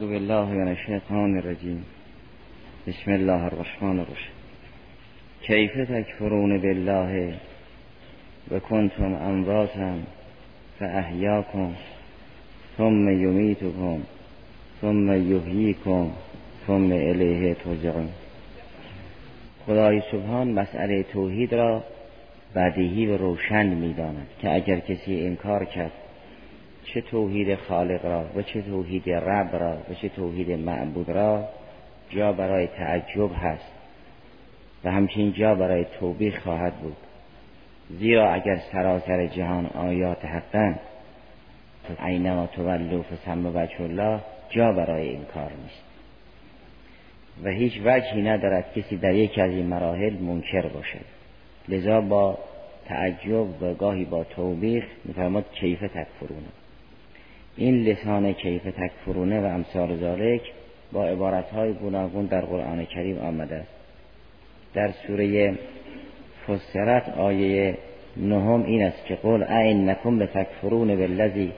بالله من الشیطان الرجیم بسم الله الرحمن الرحیم کیف تکفرون بالله؟ و کنتم امواتا فاحیاکم ثم یمیتکم ثم یحییکم ثم الیه ترجعون. خدای سبحان مسئله توحید را بدیهی و روشن می‌داند که اگر کسی انکار کرد چه توحید خالق را و چه توحید رب را و چه توحید معبود را جا برای تعجب هست و همچنین جا برای توبیخ خواهد بود. زیرا اگر سراسر جهان آیات حقا اینما تولو فسم وجه الله جا برای این کار نیست. و هیچ وجهی ندارد کسی در یکی از این مراحل منکر باشد. لذا با تعجب و گاهی با توبیخ میفرماد کیف تکفرونه این لسان کیف تکفرونه و امثال ذالک با عبارتهای گوناگون در قرآن کریم آمده است. در سوره فسرت آیه نهم این است که قول نکن به تکفرون بالذی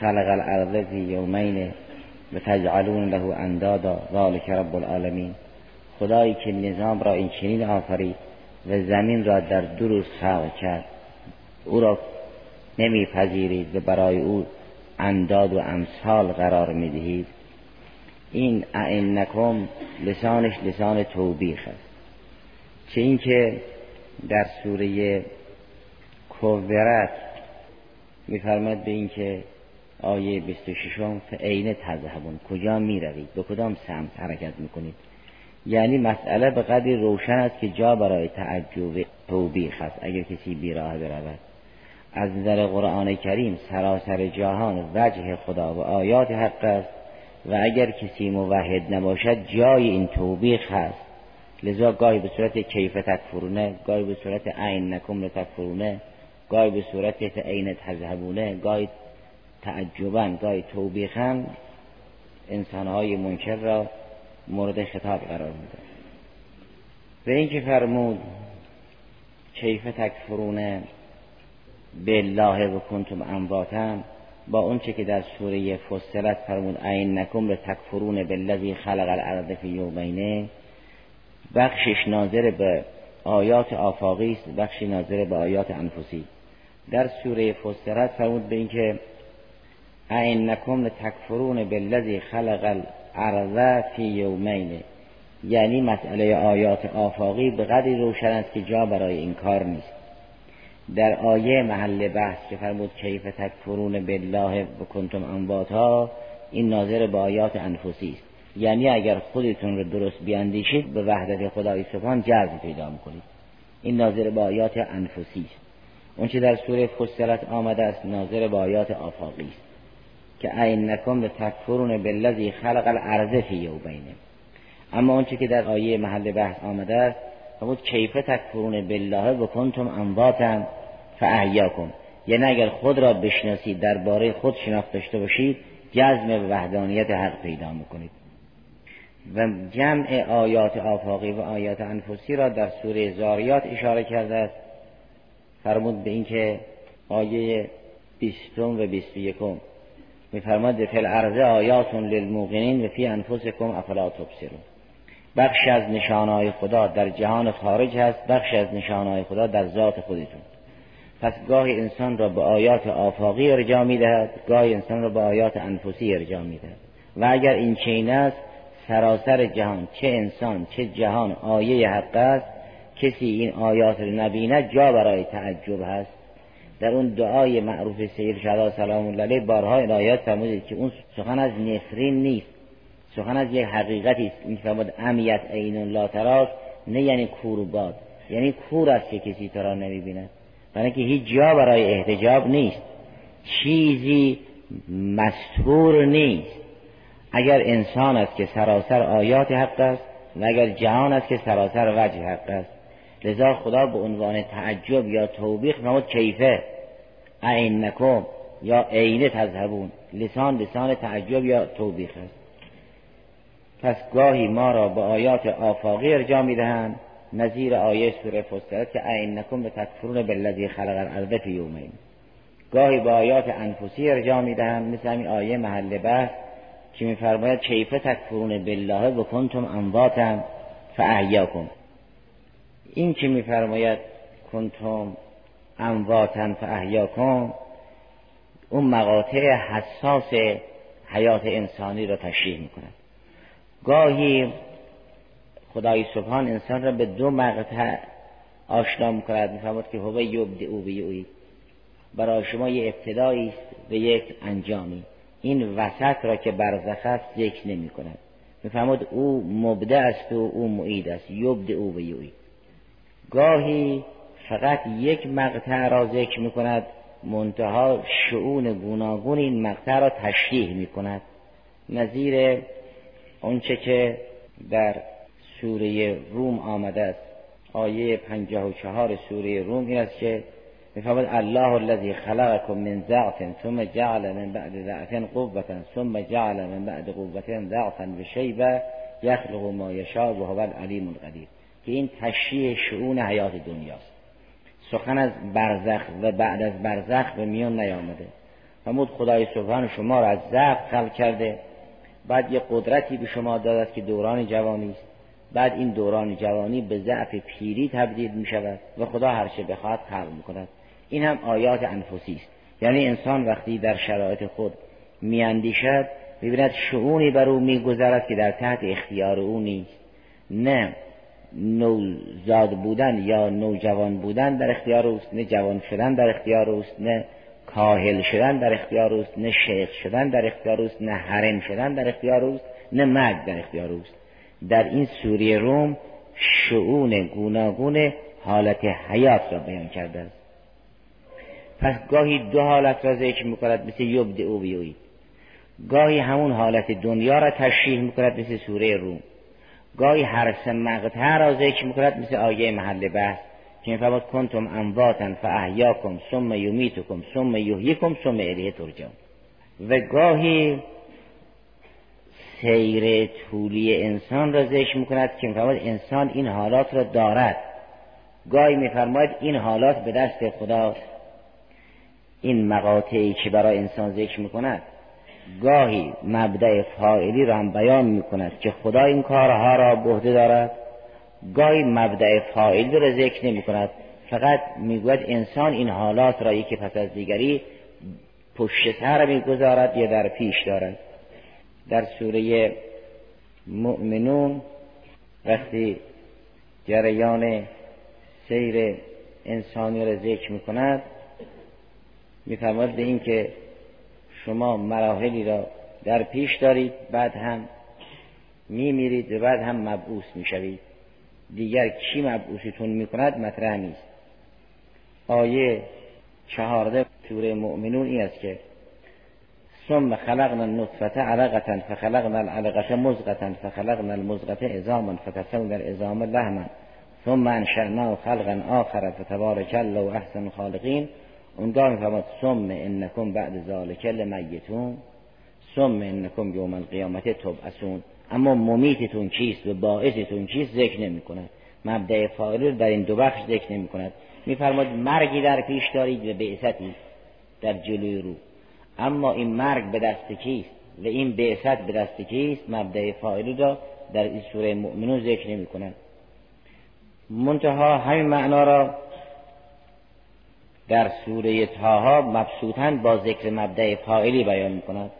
خلق الارض فی یومین تجعلون له اندادا ذالک رب العالمین. خدایی که نظام را این چنین آفرید و زمین را در دو روز خلق کرد. او را نمیپذیرید و برای او انداد و امثال قرار می‌دهید. این ائنکم لسانش لسان توبیخ است. چه اینکه در سوره کوورت میفرماد به اینکه آیه 26 فعین تذهبون؟ کجا می‌روید؟ به کدام سمت حرکت می‌کنید؟ یعنی مسئله به قدری روشن است که جا برای تعجب توبیخ است اگر کسی بیراه برود. از نظر قرآن کریم سراسر جهان وجه خدا و آیات حق است و اگر کسی موحد نباشد جای این توبیخ هست. لذا گاهی به صورت کیف تکفرونه گاهی به صورت عین نکم تکفرونه گاهی به صورت عین تذهبونه گاهی تعجبا گاهی توبیخا انسانهای منکر را مورد خطاب قرار میده. به اینکه فرمود کیف تکفرونه بالله و کنتم امواتن با اونچه که در سوره فصلت فرمود عین نکم به تکفرون بالذی خلق الارض فی یومینه بخشش ناظر به آیات آفاقی است بخشی ناظر به آیات انفسی. در سوره فصلت فرمود به اینکه عین نکم تکفرون بالذی خلق الارض فی یومینه یعنی مسئله آیات آفاقی به قدری روشن است که جا برای این کار نیست. در آیه محل بحث که فرمود کیف تکفرون بالله و کنتم انباتا این ناظر به آیات انفسی است. یعنی اگر خودتون رو درست بیاندیشید به وحدت خدای سبحان جذب پیدا می‌کنید. این ناظر به آیات انفسی است. اونچه در سوره فصلت آمده است ناظر به آیات آفاقی است. که این نکن به تکفرون بالذی خلق الارض فی یومین. اما اونچه که در آیه محل بحث آمده است فرمود کیف تکفرون بالله و کنتم امواتن فاحیاکم. یعنی اگر خود را بشناسید درباره خود شناخت داشته باشید جزم به وحدانیت حق پیدا می‌کنید. و جمع آیات آفاقی و آیات انفسی را در سوره زاریات اشاره کرده است. فرمود به اینکه آیه بیستم و بیست یکم. میفرماد فی الارض آیات للموقنین و فی انفسکم افلا تبصرون. بخش از نشانهای خدا در جهان خارج هست بخش از نشانهای خدا در ذات خودتون. پس گاهی انسان را به آیات آفاقی ارجاع می‌دهد گاهی انسان را به آیات انفسی ارجاع می‌دهد. و اگر این چنین است سراسر جهان چه انسان چه جهان آیه حق است کسی این آیات رو نبیند جا برای تعجب هست. در اون دعای معروف سیدالشهدا سلام الله علیه بارها این آیات که اون سخن از نفرین نیست. سخن از یک حقیقتی است. میفرماد عمیت عین لا تراک نه یعنی کور و باد. یعنی کور است که کسی تو را نمی‌بیند. برای که هیچ جا برای احتجاب نیست. چیزی مستور نیست. اگر انسان است که سراسر آیات حق است و اگر جهان است که سراسر وجه حق است. لذا خدا به عنوان تعجب یا توبیخ فرمود کیفه؟ عین نکم یا عین تذهبون. لسان لسان تعجب یا توبیخ است. پس گاهی ما را به آیات آفاقی ارجاع می‌دهند. نظیر آیه سوره فصلت که عین نکن به تکفرون بالذی خلق الارض فی یومین. گاهی به آیات انفسی ارجاع می‌دهند. مثل همین آیه محل بحث که میفرماید کیف تکفرون بالله و کنتم فاحیاکم. این که میفرماید کنتم امواتن فاحیاکم اون مقاطع حساس حیات انسانی را تشریح می‌کند. گاهی خدای سبحان انسان را به دو مقطع آشنا می‌کند. می‌فهمد که هو یبد او اوی برای شما یه ابتدایی است و یک انجامی. این وسط را که برزخ است ذکر نمی کند می‌فهمد او مبده است و او معید است. یبد او و یوی. گاهی فقط یک مقطع را ذکر می کند منتها شعون گوناگون این مقطع را تشریح می کند نظیر آنچه که در سوره روم آمده است. آیه پنجاه و چهار سوره روم این است که میفرماد الله الذي خلقكم من ضعف ثم جعل من بعد ضعف قوة ثم جعل من بعد قوة ضعفا و یخلق ما یشاء و هو العلیم القدیر. که این تشریح شعون حیات دنیاست. سخن از برزخ و بعد از برزخ به میان نیامده. فرمود خدای سبحان شما را از ضعف خلق کرده بعد یه قدرتی به شما داده که دوران جوانی است. بعد این دوران جوانی به ضعف پیری تبدیل می شود و خدا هر چه بخواهد خلق می کند. این هم آیات انفسی است. یعنی انسان وقتی در شرایط خود میاندیشد می‌بیند شعونی بر او میگذرد که در تحت اختیار او نیست. نه نوزاد بودن یا نوجوان بودن در اختیار اوست نه جوان شدن در اختیار اوست نه کاهل شدن در اختیار اوست نه شیخ شدن در اختیار اوست نه حرم شدن در اختیار اوست نه مرگ در اختیار اوست. در این سوری روم شعون گوناگون حالت حیات را بیان کرده است. پس گاهی دو حالت را ذکر می‌کند مثل یبد او بیوی گاهی همون حالت دنیا را تشریح می‌کند مثل سوره روم. گاهی هر سه مقطع را ذکر می‌کند مثل آیه محل بحث. که میفرماد کنتم امواتن فاحیاکم ثم یمیتکم ثم یحییکم ثم الیه ترجعون. و گاهی سیر طولی انسان را ذکر می‌کند که میفرماد انسان این حالات را دارد. گاهی میفرماید این حالات به دست خداست این مقاطعی که برای انسان ذکر می‌کند گاهی مبدع فائلی را هم بیان می‌کند که خدا این کارها را به دارد. گاهی مبدع فائلی را ذکر نمی کند. فقط می‌گوید انسان این حالات را یکی پس از دیگری پشت سر می‌گذارد یا در پیش دارد. در سوره مؤمنون وقتی جریان سیر انسانی را ذکر می‌کند میفرماد به این که شما مراحلی را در پیش دارید بعد هم میمیرید و بعد هم مبعوث می‌شوید دیگر کی مبعوثتون می‌کند مطرح نیست. آیه چهارده سوره مؤمنون این است که ثم خلقنا النطفه علقه فخلقنا العلقه مزغه فخلقنا المزغه عظاما فكسونا العظام لحما ثم انشأناه خلقا آخر فتبارك الله احسن الخالقین اونگاه میفرماد ثم انکم بعد ذالک لمیتون. ثم انکم یوم القیامت تبعثون. اما ممیتتون چیست و باعثتون چیست ذکر نمی کند مبدع فاعل در این دو بخش ذکر نمی کند میفرماد مرگی در پیش دارید و بعثتی در جلوی رو. اما این مرگ به دست کیست و این بعثت به دست کیست مبدع فاعل را در این سوره مؤمنون ذکر نمی کند منتها همین معنا را در سوره تاها مبسوطا با ذکر مبدع فاعلی بیان می کند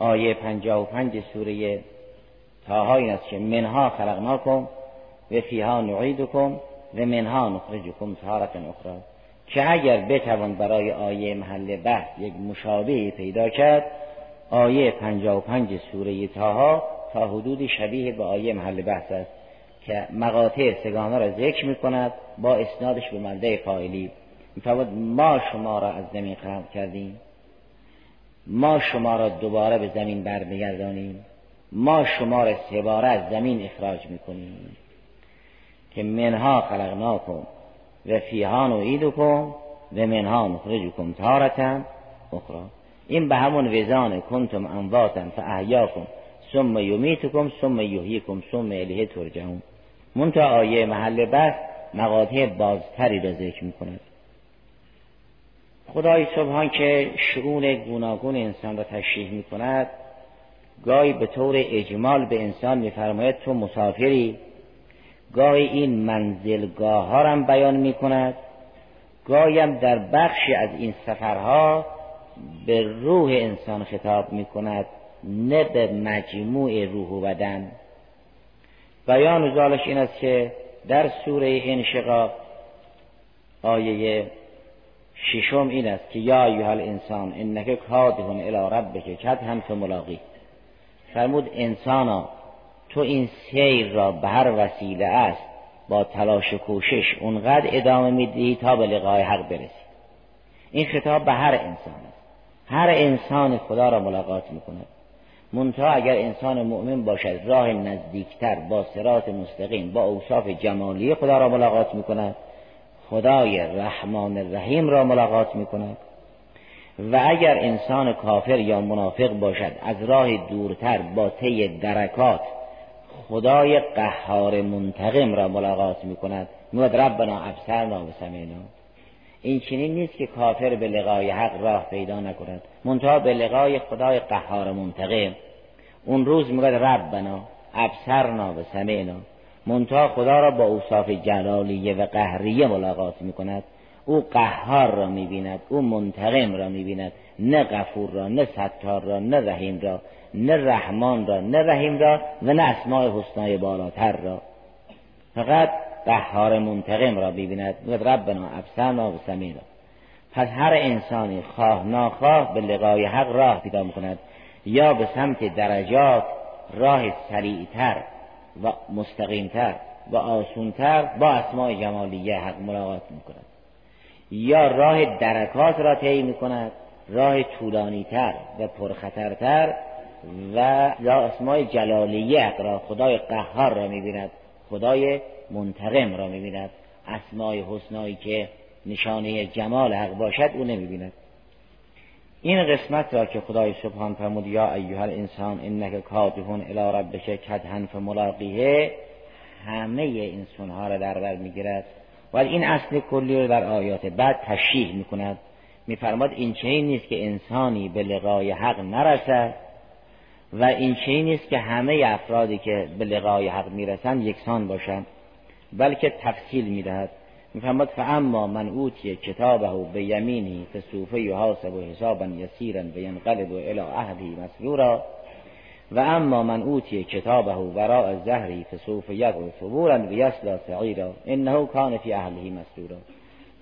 آیه پنجاه و پنج سوره تاها این است که منها خلقناکم و فیها نعیدکم و منها نخرجکم تارت اخرى که اگر بتوان برای آیه محل بحث یک مشابهی پیدا کرد آیه پنجاه و پنج سوره تاها تا حدود شبیه به آیه محل بحث است که مقاطع سگانه را ذکر می کند با اسنادش به مبدع فاعلی. میفرماد ما شما را از زمین خلق کردیم. ما شما را دوباره به زمین برمیگردانیم. ما شما را سه باره از زمین اخراج می‌کنیم. که منها خلقناکم و فیها نعیدکم و منها نخرجکم تارتا اخرى این به همون وزان کنتم امواتا فاحیاکم ثم یمیتکم ثم یحییکم ثم الیه ترجعون. منتها آیه محل بحث مقاطع بازتری را ذکر می‌کند. خدای سبحان که شعون گوناگون انسان را تشریح می کند گاهی به طور اجمال به انسان میفرماید تو مسافری؟ گاهی این منزلگاه ها هم بیان می کند گاهی هم در بخشی از این سفرها به روح انسان خطاب می کند نه به مجموع روح و بدن. بیان زالش این است که در سوره انشقاق آیه ششم این است که یا ایها الانسان انک کادهون الی ربک کد هم تو ملاقی. فرمود انسانا تو این سیر را به هر وسیله است با تلاش و کوشش اونقدر ادامه می‌دهی تا به لقای حق برسی. این خطاب به هر انسان است. هر انسان خدا را ملاقات می‌کند. منتها اگر انسان مؤمن باشد راه نزدیکتر با سرات مستقیم با اوصاف جمالی خدا را ملاقات می‌کند. خدای رحمان رحیم را ملاقات می‌کند و اگر انسان کافر یا منافق باشد از راه دورتر با طی درکات خدای قهار منتقم را ملاقات می کند می‌گوید ربنا ابصرنا و سمینا. این چنین نیست که کافر به لقای حق راه پیدا نکند. منتها به لقای خدای قهار منتقم. اون روز می‌گوید ربنا ابصرنا و سمینا. منتها خدا را با اوصاف جلالیه و قهریه ملاقات می کند او قهار را می بیند او منتقم را می بیند نه غفور را نه ستار را نه رحیم را نه رحمان را نه رحیم را و نه اسماع حسنای بالاتر را. فقط قهار منتقم را ببیند می‌گوید ربنا ابصرنا و سمینا. پس هر انسانی خواه ناخواه به لقای حق راه پیدا می‌کند یا به سمت درجات راه سریعتر. و مستقیمتر و آسونتر با اسماع جمالیه حق ملاقات می‌کند. یا راه درکات را طی می‌کند راه طولانیتر و پرخطرتر و یا اسمای جلالیه را خدای قهار را می‌بیند خدای منتقم را می‌بیند. اسمای حسنایی که نشانه جمال حق باشد او نمی‌بیند. این قسمت را که خدای سبحان فرمود یا ایها الانسان انک کادهون الی ربک کدهن فملاقیه همه این سنها را در بر می‌گیرد. ولی این اصل کلی رو در آیات بعد تشریح می‌کند. میفرماد این چنین نیست که انسانی به لقای حق نرسد و این چنین نیست که همه افرادی که به لقای حق می‌رسند یکسان باشند بلکه تفصیل می‌دهد. میفرماد فاما من اوتی کتابه به یمینی فسوف یحاسب حسابا یسیرا و ینقلب الى اهلی مسرورا. و اما من اوتی کتابه وراء زهری فسوف یدعو ثبورا و یسلا سعیرا انه کان فی اهله مسرورا.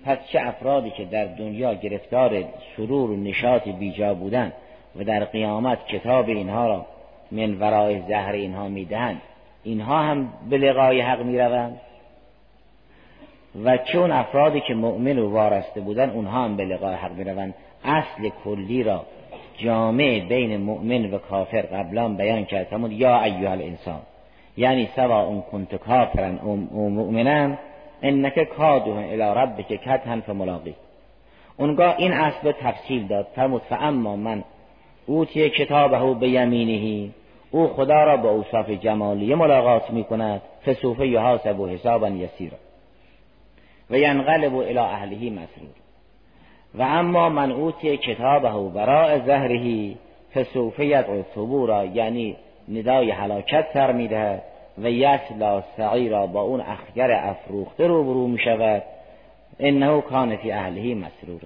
پس چه افرادی که در دنیا گرفتار سرور و نشاط بیجا بودن و در قیامت کتاب اینها را من ورای زهر اینها می‌دهند اینها هم به لقای حق می‌روند؟ و چون افرادی که مؤمن و وارسته بودن اونها هم به لقای حق می‌روند. اصل کلی را جامع بین مؤمن و کافر قبلا بیان کرد. همون یا ایها الانسان یعنی سوا اون کنت کافرن او مؤمنن انک الى ربک کتن فملاقی اونگاه این اصل تفصیل داد. فرمود فاما من اوتی کتابه به یمینهی او خدا را با اوصاف جمالیه ملاقات می کند فسوف یحاسب و حسابا یسیرا. و ینقلب الى اهله مسرور. و اما من اوتی کتابه براء زهرهی فسوف یدعو ثبورا یعنی ندای حلاکت سر می‌دهد و یسلا سعیرا با اون اخگر افروخته رو برو می شود انه کان فی اهله مسرور.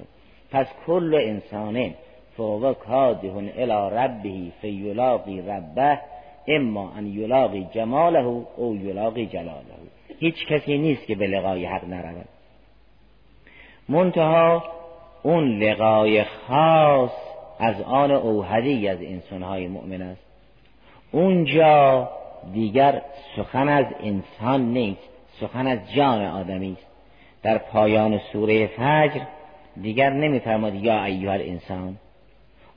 پس کل انسانه فهو کادهن الى ربه فیلاقی ربه اما ان یلاقی جماله او یلاقی جلاله. هیچ کسی نیست که به لقای حق نرود. منتها اون لقای خاص از آن اوهدی از انسانهای مؤمن است. اونجا دیگر سخن از انسان نیست سخن از جان آدمی است. در پایان سوره فجر دیگر نمیفرماد یا ایها الانسان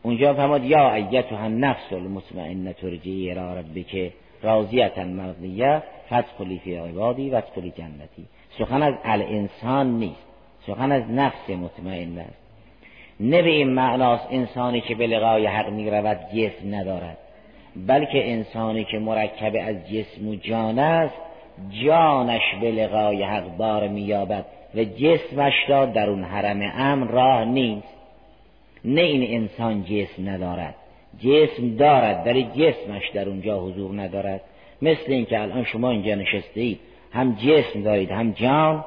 اونجا فرماد یا ایتها النفس المطمئنه ترجعی الى ربک راضیتا مرضیه فادخلی فی عبادی و جنتی. سخن از الانسان نیست. سخن از نفس مطمئن است. نه به این معناست انسانی که به لقای حق می رود جسم ندارد بلکه انسانی که مرکب از جسم و جان است جانش به لقای حق بار مییابد و جسمش را در اون حرم امن راه نیست. نه این انسان جسم ندارد جسم دارد ولی جسمش در اونجا حضور ندارد. مثل اینکه الان شما اینجا نشسته اید هم جسم دارید هم جان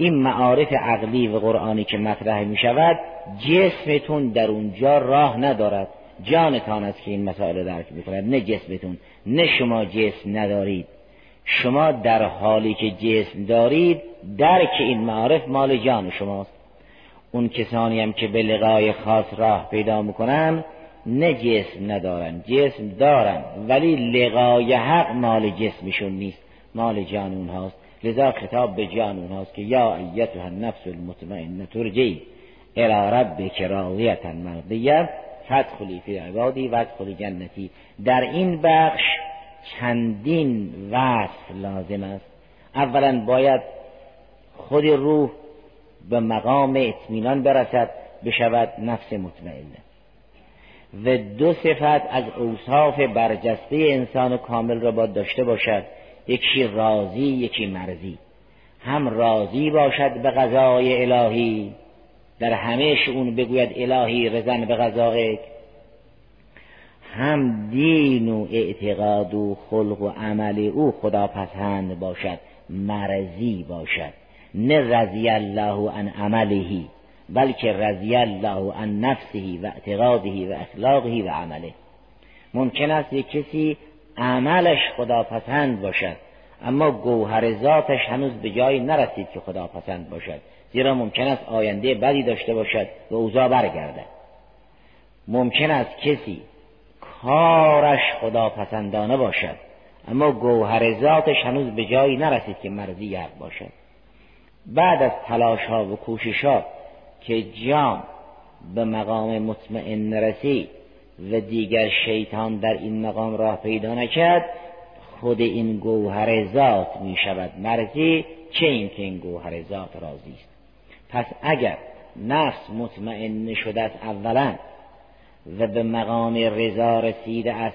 این معارف عقلی و قرآنی که مطرح می شود جسمتون در اونجا راه ندارد. جانتان است که این مسائل درک می کند نه جسمتون نه شما جسم ندارید. شما در حالی که جسم دارید درک این معارف مال جان شماست. اون کسانی هم که به لقای خاص راه پیدا می‌کنن نه جسم ندارن جسم دارن. ولی لقای حق مال جسمشون نیست. مال جان اونهاست. لذا خطاب به جان اونهاست که یا ایتها النفس المطمئنه ترجی الى ربک راضیتا مرضیه فدخلی فی عبادی و جنتی. در این بخش چندین وصف لازم است. اولا باید خود روح به مقام اطمینان برسد بشود نفس مطمئنه. و دو صفت از اوصاف برجسته انسان کامل را باید داشته باشد. یکی راضی یکی مرزی هم راضی باشد به غذای الهی در همه اون بگوید الهی رزن به غذایک هم دین و اعتقاد و خلق و عمل او خدا پسند باشد مرزی باشد. نه رضی الله عن عمله بلکه رضی الله عن نفسه و اعتقاده و اخلاقه و عمله. ممکن است یک کسی عملش خدا پسند باشد. اما گوهر ذاتش هنوز به جایی نرسید که خدا پسند باشد. زیرا ممکن است آینده بدی داشته باشد و اوضاع برگرده ممکن است کسی کارش خدا پسندانه باشد. اما گوهر ذاتش هنوز به جایی نرسید که مرضی حق باشد. بعد از تلاش ها و کوشش ها که جان به مقام مطمئن رسید و دیگر شیطان در این مقام راه پیدا نکرد خود این گوهر ذات می شود مرزی چه این که این گوهر ذات راضی است. پس اگر نفس مطمئن شده است اولا و به مقام رضا رسیده از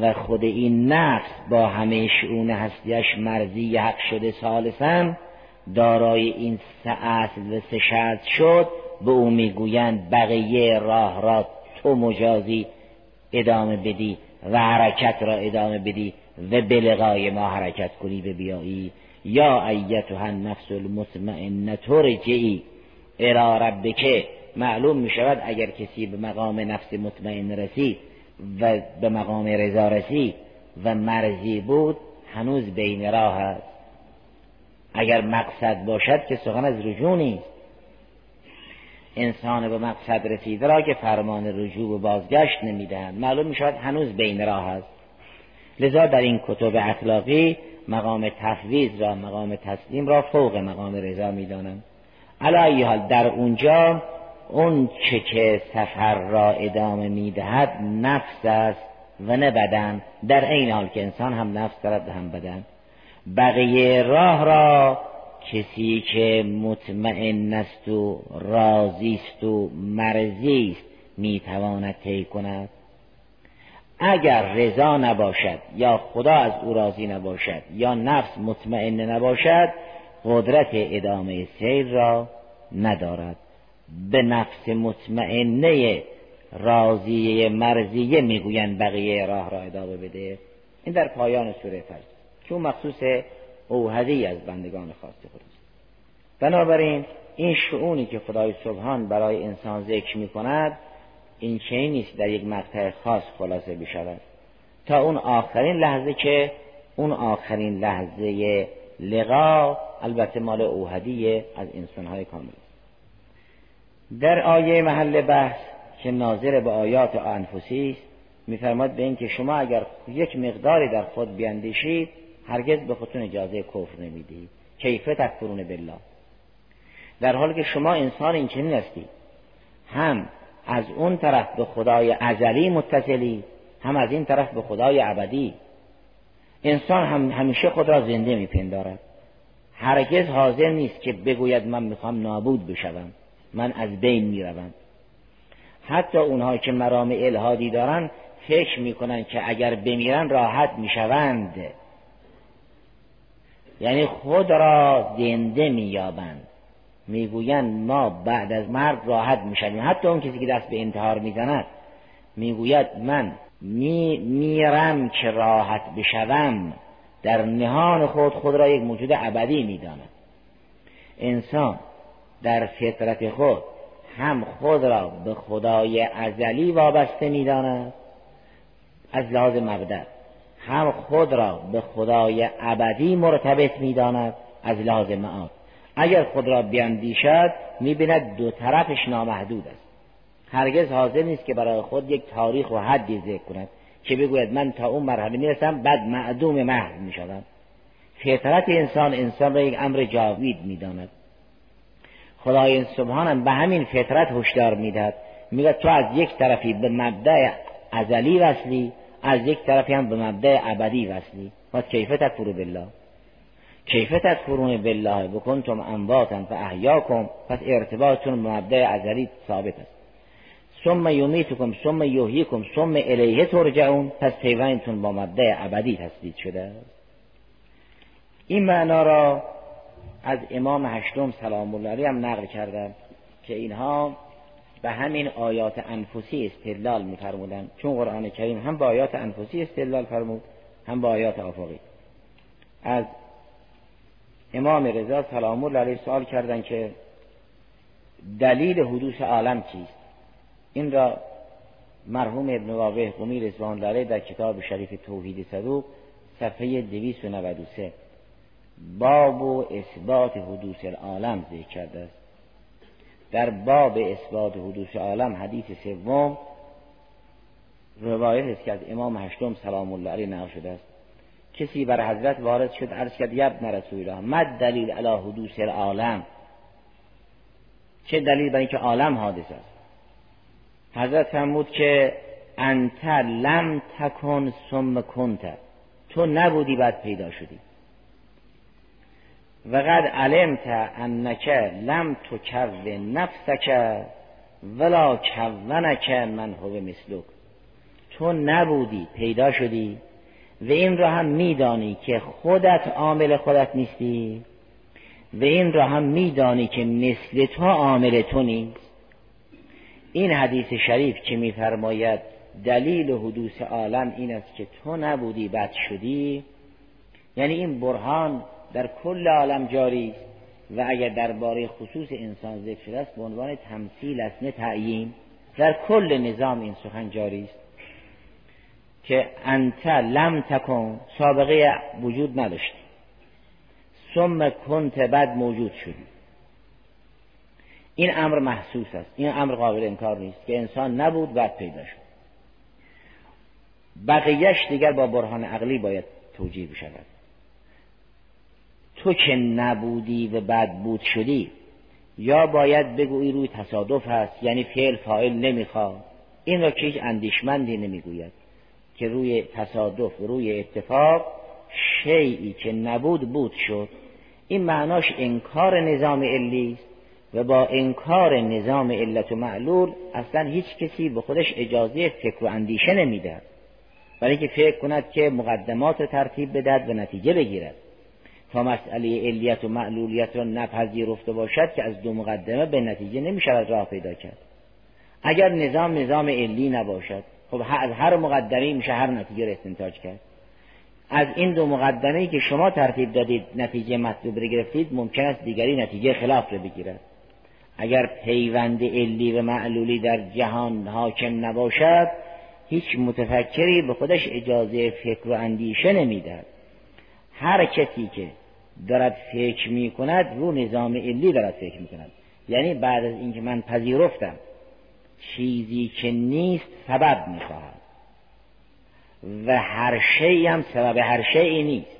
و خود این نفس با همه شعون هستیش مرزی حق شده سالسن دارای این سه اصل و سه شد به او می‌گویند بقیه راه را تو مجازی ادامه بدی و حرکت را ادامه بدی و بلغای ما حرکت کنی به بیایی. یا ایتها النفس المطمئنه ترجعی الى ربک. معلوم می شود اگر کسی به مقام نفس مطمئن رسید و به مقام رضا رسید و مرزی بود هنوز بین راه است. اگر مقصد باشد که سخن از رجوع نیست. انسان به مقصد رسیده را که فرمان رجوع و بازگشت نمی‌دهند معلوم می شود هنوز بین راه است. لذا در این کتب اخلاقی مقام تفویض را مقام تسلیم را فوق مقام رضا می‌دانند. علی حال در اونجا اون چه که سفر را ادامه می‌دهد نفس است و نه بدن. در این حال که انسان هم نفس دارد هم بدن. بقیه راه را کسی که مطمئن است و راضی است و مرزی است می‌تواند طی کند؟ اگر رضا نباشد یا خدا از او راضی نباشد یا نفس مطمئن نباشد قدرت ادامه سیر را ندارد. به نفس مطمئنه راضیه مرزیه می‌گویند بقیه راه را ادامه بده. این در پایان سوره فجر. اون مخصوص اوهدی از بندگان خاص خودست بنابراین این شعونی که خدای سبحان برای انسان ذکر می کند این چه نیست در یک مقطع خاص خلاصه بشود. تا اون آخرین لحظه که اون آخرین لحظه لقا البته مال اوهدی از انسانهای کامل. در آیه محل بحث که ناظر به آیات انفسی است میفرماد به اینکه شما اگر یک مقداری در خود بیاندیشید هرگز به خودتون اجازه کفر نمی‌دهید کیفه تکفرون بالله. در حالی که شما انسان این چنین هستید هم از اون طرف به خدای ازلی متصلی هم از این طرف به خدای ابدی. انسان هم همیشه خود را زنده میپندارد. هرگز حاضر نیست که بگوید من می‌خوام نابود بشوم. من از بین می‌روم. حتی اونها که مرام الهادی دارن فکر می‌کنن که اگر بمیرن راحت می‌شوند. یعنی خود را زنده مییابند. می‌گویند ما بعد از مرگ راحت می‌شویم. حتی اون کسی که دست به انتحار می‌زند می‌گوید من می میرم که راحت بشوم. در نهان خود خود را یک موجود ابدی می‌داند. انسان در فطرت خود هم خود را به خدای ازلی وابسته می‌داند. از لحاظ مبدع. هم خود را به خدای ابدی مرتبط می‌داند از لحاظ معاد. اگر خود را بیاندیشد می‌بیند دو طرفش نامحدود است. هرگز حاضر نیست که برای خود یک تاریخ و حدی ذکر کند که بگوید من تا اون مرحله می‌رسم بعد معدوم محض می‌شوم. فطرت انسان انسان را یک امر جاوید می‌داند. خدای سبحانم به همین فطرت هشدار می‌دهد. میگه تو از یک طرفی به مبدع ازلی وصلی از یک طرفی هم به مبدع ابدی وصلی. و کیف تکفرو بالله. کیف تکفرون بالله بکنتم امواتا فاحیاکم. پس ارتباطتون به مبدع ازلی ثابت است. ثم یمیتکم ثم یحییکم ثم الیه ترجعون. پس پیوندتون با مبدع ابدی تسدید شده. است این معنا را از امام هشتم سلام الله علیه هم نقل کردم که اینها به همین آیات انفسی استدلال میفرمودند. چون قرآن کریم هم با آیات انفسی استدلال فرمود هم با آیات آفاقی. از امام رضا سلام الله علیه سوال کردند که دلیل حدوث عالم چیست؟ این را مرحوم ابن واقع قمی رضوان داره در کتاب شریف توحید صدوق صفحه 293 باب و اثبات حدوث العالم ذکر کرده است. در باب اثبات حدوث عالم حدیث سوم روایت است که از امام هشتم سلام الله علیه نقل شده است. کسی بر حضرت وارد شد عرض کرد یبن رسول الله مد دلیل علی حدوث العالم؟ چه دلیل برای اینکه عالم حادث است؟ حضرت فرمود که انت لم تکن ثم کنت. تو نبودی بعد پیدا شدی. و قد علمت انک لم تکون نفسک ولا کونک من هو مثلک. تو نبودی پیدا شدی و این را هم میدانی که خودت عامل خودت نیستی و این را هم میدانی که مثل تو عامل تو نیست. این حدیث شریف که میفرماید دلیل حدوث عالم این است که تو نبودی بد شدی. یعنی این برهان در کل عالم جاری است و اگر درباره خصوص انسان ذکر شده است به عنوان تمثیل است نه تعیین. در کل نظام این سخن جاری است که انت لم تکن سابقه وجود نداشتی. ثم کنت بد موجود شدی. این امر محسوس است. این امر قابل انکار نیست که انسان نبود بعد پیدا شد. بقیهش دیگر با برهان عقلی باید توجیه بشود. تو که نبودی و بعد بود شدی یا باید بگویی روی تصادف هست یعنی فعل فاعل نمی‌خواد. این را که هیچ اندیشمندی نمی‌گوید که روی تصادف روی اتفاق شیعی که نبود بود شد. این معناش انکار نظام علی است و با انکار نظام علت و معلول اصلا هیچ کسی به خودش اجازه فکر و اندیشه نمیده برای اینکه فکر کند که مقدمات ترتیب بدهد و نتیجه بگیرد. تا مسئله علیت و معلولیت را نپذیرفته باشد که از دو مقدمه به نتیجه نمی شود راه پیدا کرد. اگر نظام نظام علی نباشد خب از هر مقدمه میشه هر نتیجه را استنتاج کرد. از این دو مقدمه که شما ترتیب دادید نتیجه مطلوب را گرفتید ممکن است دیگری نتیجه خلاف را بگیرد. اگر پیوند علی و معلولی در جهان حاکم نباشد هیچ متفکری به خودش اجازه فکر و اندیشه نمی‌دهد. هر کسی که دارد فکر می کند رو نظام علی دارد فکر می کند یعنی بعد از اینکه من پذیرفتم چیزی که نیست سبب می خواهد و هر شیعی هم سبب هر شیعی نیست.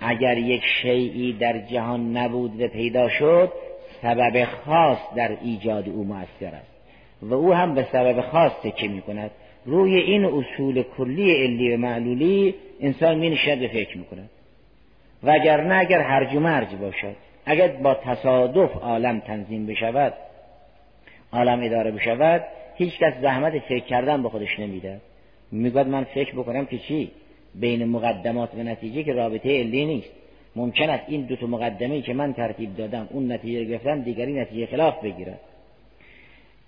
اگر یک شیعی در جهان نبود و پیدا شد سبب خاص در ایجاد او مؤثر است. و او هم به سبب خاص تکه می کند روی این اصول کلی علی و معلولی انسان می نشد و فکر می کند وگرنه اگر هرج و مرج باشد اگر با تصادف عالم تنظیم بشود عالم اداره بشود هیچ کس زحمت فکر کردن به خودش نمیده. می‌گوید من فکر بکنم که چی؟ بین مقدمات و نتیجه که رابطه علی نیست. ممکن است این دو تا مقدمه که من ترتیب دادم اون نتیجه گرفتن دیگری نتیجه خلاف بگیرد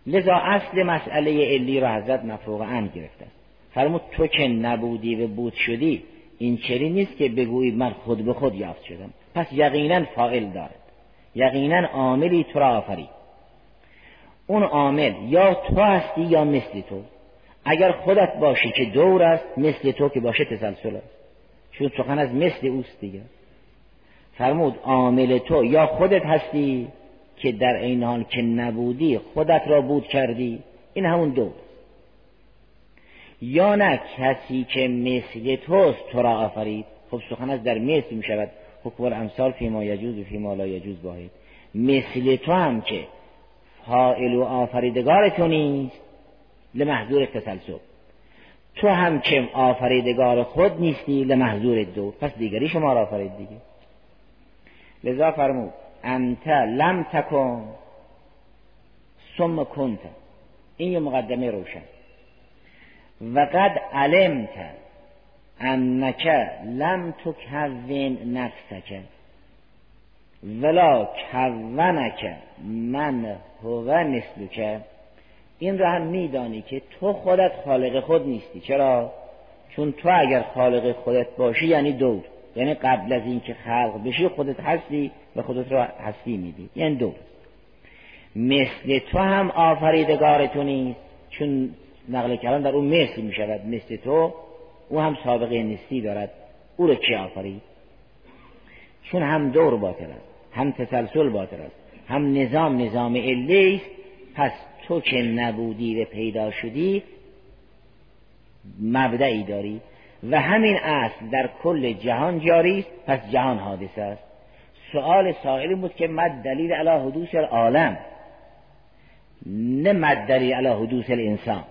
لذا اصل مسئله علی را حضرت مفروغ ان گرفته فرمود تو که نبودی و بود شدی این چری نیست که بگویی من خود به خود یافت شدم. پس یقینا فائل دارد. یقینا عاملی تو را آفرید. اون عامل یا تو هستی یا مثل تو. اگر خودت باشی که دور است مثل تو که باشه تسلسل است. چون سخن از مثل اوست دیگه. فرمود عامل تو یا خودت هستی که در این حال که نبودی خودت را بود کردی. این همون دو. یا نه کسی که مثل توست تو را آفرید. خب سخن از در مثل می شود حکم الامثال فیما یجوز و فیما لا یجوز باید. مثل تو هم که فائل و آفریدگار تو نیست. لمحضور تسلسل. تو هم که آفریدگار خود نیستی لمحضور دو. پس دیگری شما را آفرید دیگه. لذا فرمود انت لم تکن ثم کنت. این یه مقدمه روشن. و قد علمت انک لم تکون نفسک. ولا کونک من هو مثلک. این را هم میدانی که تو خودت خالق خود نیستی. چرا؟ چون تو اگر خالق خودت باشی یعنی دور. یعنی قبل از اینکه خلق بشی خودت هستی و خودت را هستی میدی. یعنی دور. مثل تو هم آفریدگار تو چون نقل کلام در اون مثل می شود مثل تو او هم سابقه نیستی دارد. او را کی آفرید؟ چون هم دور باطل است هم تسلسل باطل است هم نظام نظام علی است. پس تو که نبودی و پیدا شدی مبدعی داری و همین اصل در کل جهان جاری است. پس جهان حادثه است. سؤال سائلی بود که مد دلیل علی حدوث العالم. نه مد دلیل علی حدوث الانسان.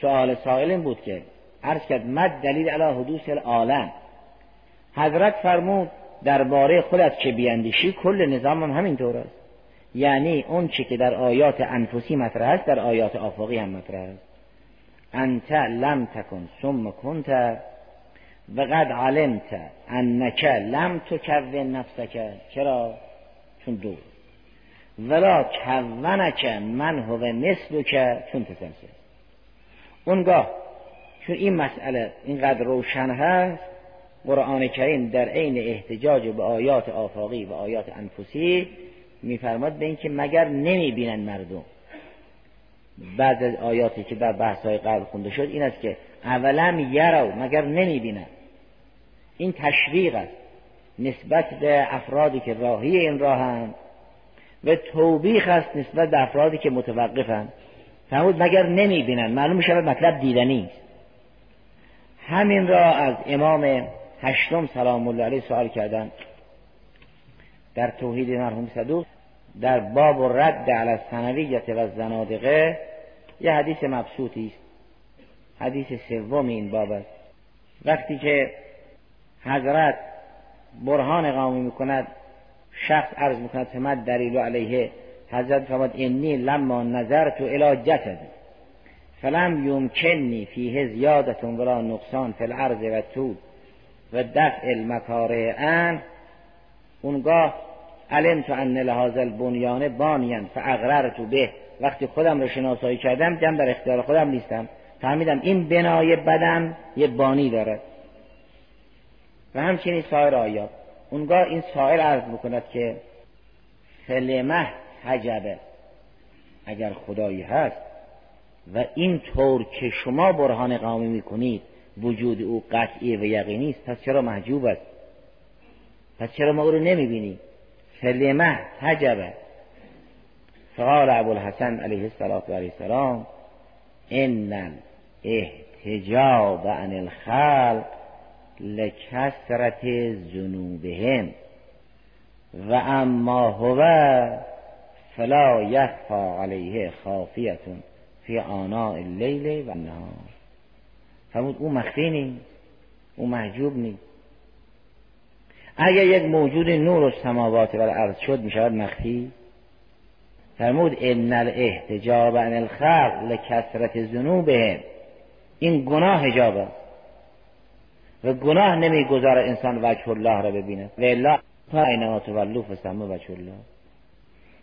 سؤال سائل بود که عرض کرد مد دلیل علی حدوث العالم؟ حضرت فرمود درباره خودت که بیاندیشی کل نظام هم همینطور است. یعنی اون چی که در آیات انفسی مطرح است در آیات آفاقی هم مطرح است. انت لم تکن ثم کنت و قد علمت انک لم تکون نفسک. چرا؟ چون دو. ولا کونک من هو مثلک. چون تسلسل. اونگاه. چون این مسئله اینقدر روشن هست قرآن کریم در عین احتجاج به آیات آفاقی و آیات انفسی میفرماد به اینکه مگر نمی‌بینن مردم. بعد از آیاتی که در بحث های قبل خونده شد این است که اولا یرو مگر نمی‌بینن. این تشویق است نسبت به افرادی که راهی این راهند و توبیخ است نسبت به افرادی که متوقفند فرمود مگر نمی‌بینن؟ معلوم شود مطلب دیدنی است. همین را از امام هشتم سلام الله علیه سوال کردن. در توحید مرحوم صدوق در باب و رد علی الثنویت و زنادقه یه حدیث مبسوطی است. حدیث سوم این باب است. وقتی که حضرت برهان قامی می‌کند شخص عرض می‌کند فمد دلیل علیه. حضرت فرماد انی لما نظرت الى جسد. فلم یمکنی فیه زیادت ولا نقصان فی العرض و طول و دفع المکاره ان اونگاه علم تو ان لحاظ البنیان بانیان فاقررت به. وقتی خودم رو شناسایی کردم جم در اختیار خودم نیستم. فهمیدم این بنای بدم یه بانی دارد و همچنین سایر آیات. اونگاه این سایر عرض بکند که فلمه حجبه اگر خدایی هست و این طور که شما برهان قومی می‌کنید وجود او قطعی و یقینی است پس چرا محجوب است؟ پس چرا ما او رو نمی‌بینیم فلمه حجبه. فقال ابو الحسن علیه السلام ان الاحتجاب عن الخلق لکسرت ذنوبهم و اما هو فلا یخفا علیه خافیتون فی آناء اللیل و النهار. فرمود او مخفی نیست او محجوب نیست اگر یک موجود نور و سماوات و الارض شد می شود مخفی؟ فرمود ان الاحتجاب عن الخلق لکثرت ذنوبهم. این گناه حجاب و گناه نمی‌گذارد انسان وجه الله را ببیند. و الا اینما تولو فسمه وجه الله.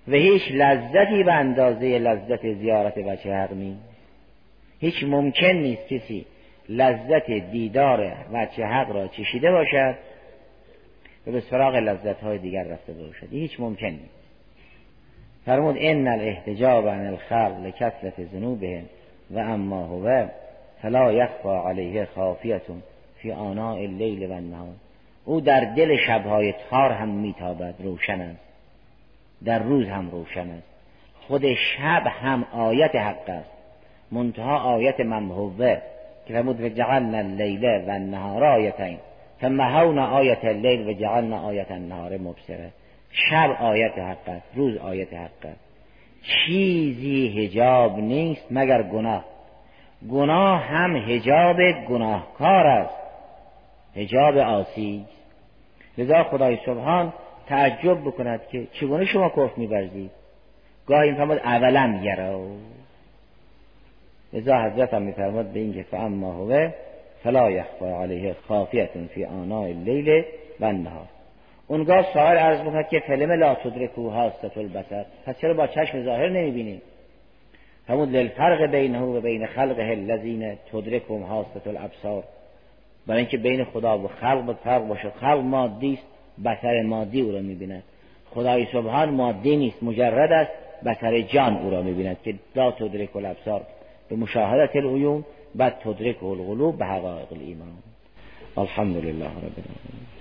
و هیچ لذتی به اندازه لذت زیارت بچه حق نیست. هیچ ممکن نیست کسی لذت دیدار بچه حق را چشیده باشد و به سراغ لذت های دیگر رفته باشد. هیچ ممکن نیست. فرمود ان الاحتجاب عن الخلق لکثرت ذنوبهم و اما هو فلا یخفا علیه خافیتون فی آناء اللیل و النهار. او در دل شبهای تار هم میتابد روشن در روز هم روشن است. خود شب هم آیت حق است. منتها آیت ممهوه که فرمود و جعلنا اللیل و النهار آیتین فمهونا آیت اللیل و جعلنا آیت النهار مبصره. شب آیت حق است روز آیت حق است. چیزی هجاب نیست مگر گناه؟ گناه هم هجاب گناهکار است. هجاب آسی لذا خدای سبحان تعجب بکند که چگونه شما کفر میبرزید گاهی میفرماد اولا یرا لذا حضرت هم میفرماد به اینکه فاما هو فلا یخفا علیه خافیت فی آناء اللیل و النهار. اونگاه سوال عرض می‌کند که فلم لا تدرکو هاست البصر. پس چرا با چشم ظاهر نمی‌بینیم همون للفرق بینه و بین خلقه الذین تدرکهم هاست الابصار. برای اینکه بین خدا و خلق فرق باشه خلق مادی است. بسر مادی او را می‌بیند. خدای سبحان مادی نیست مجرد است بسر جان او را می‌بیند که لا تدرک الابصار. به مشاهدت العیون بعد تدرک القلوب به حقایق الایمان. الحمد لله رب العالمین.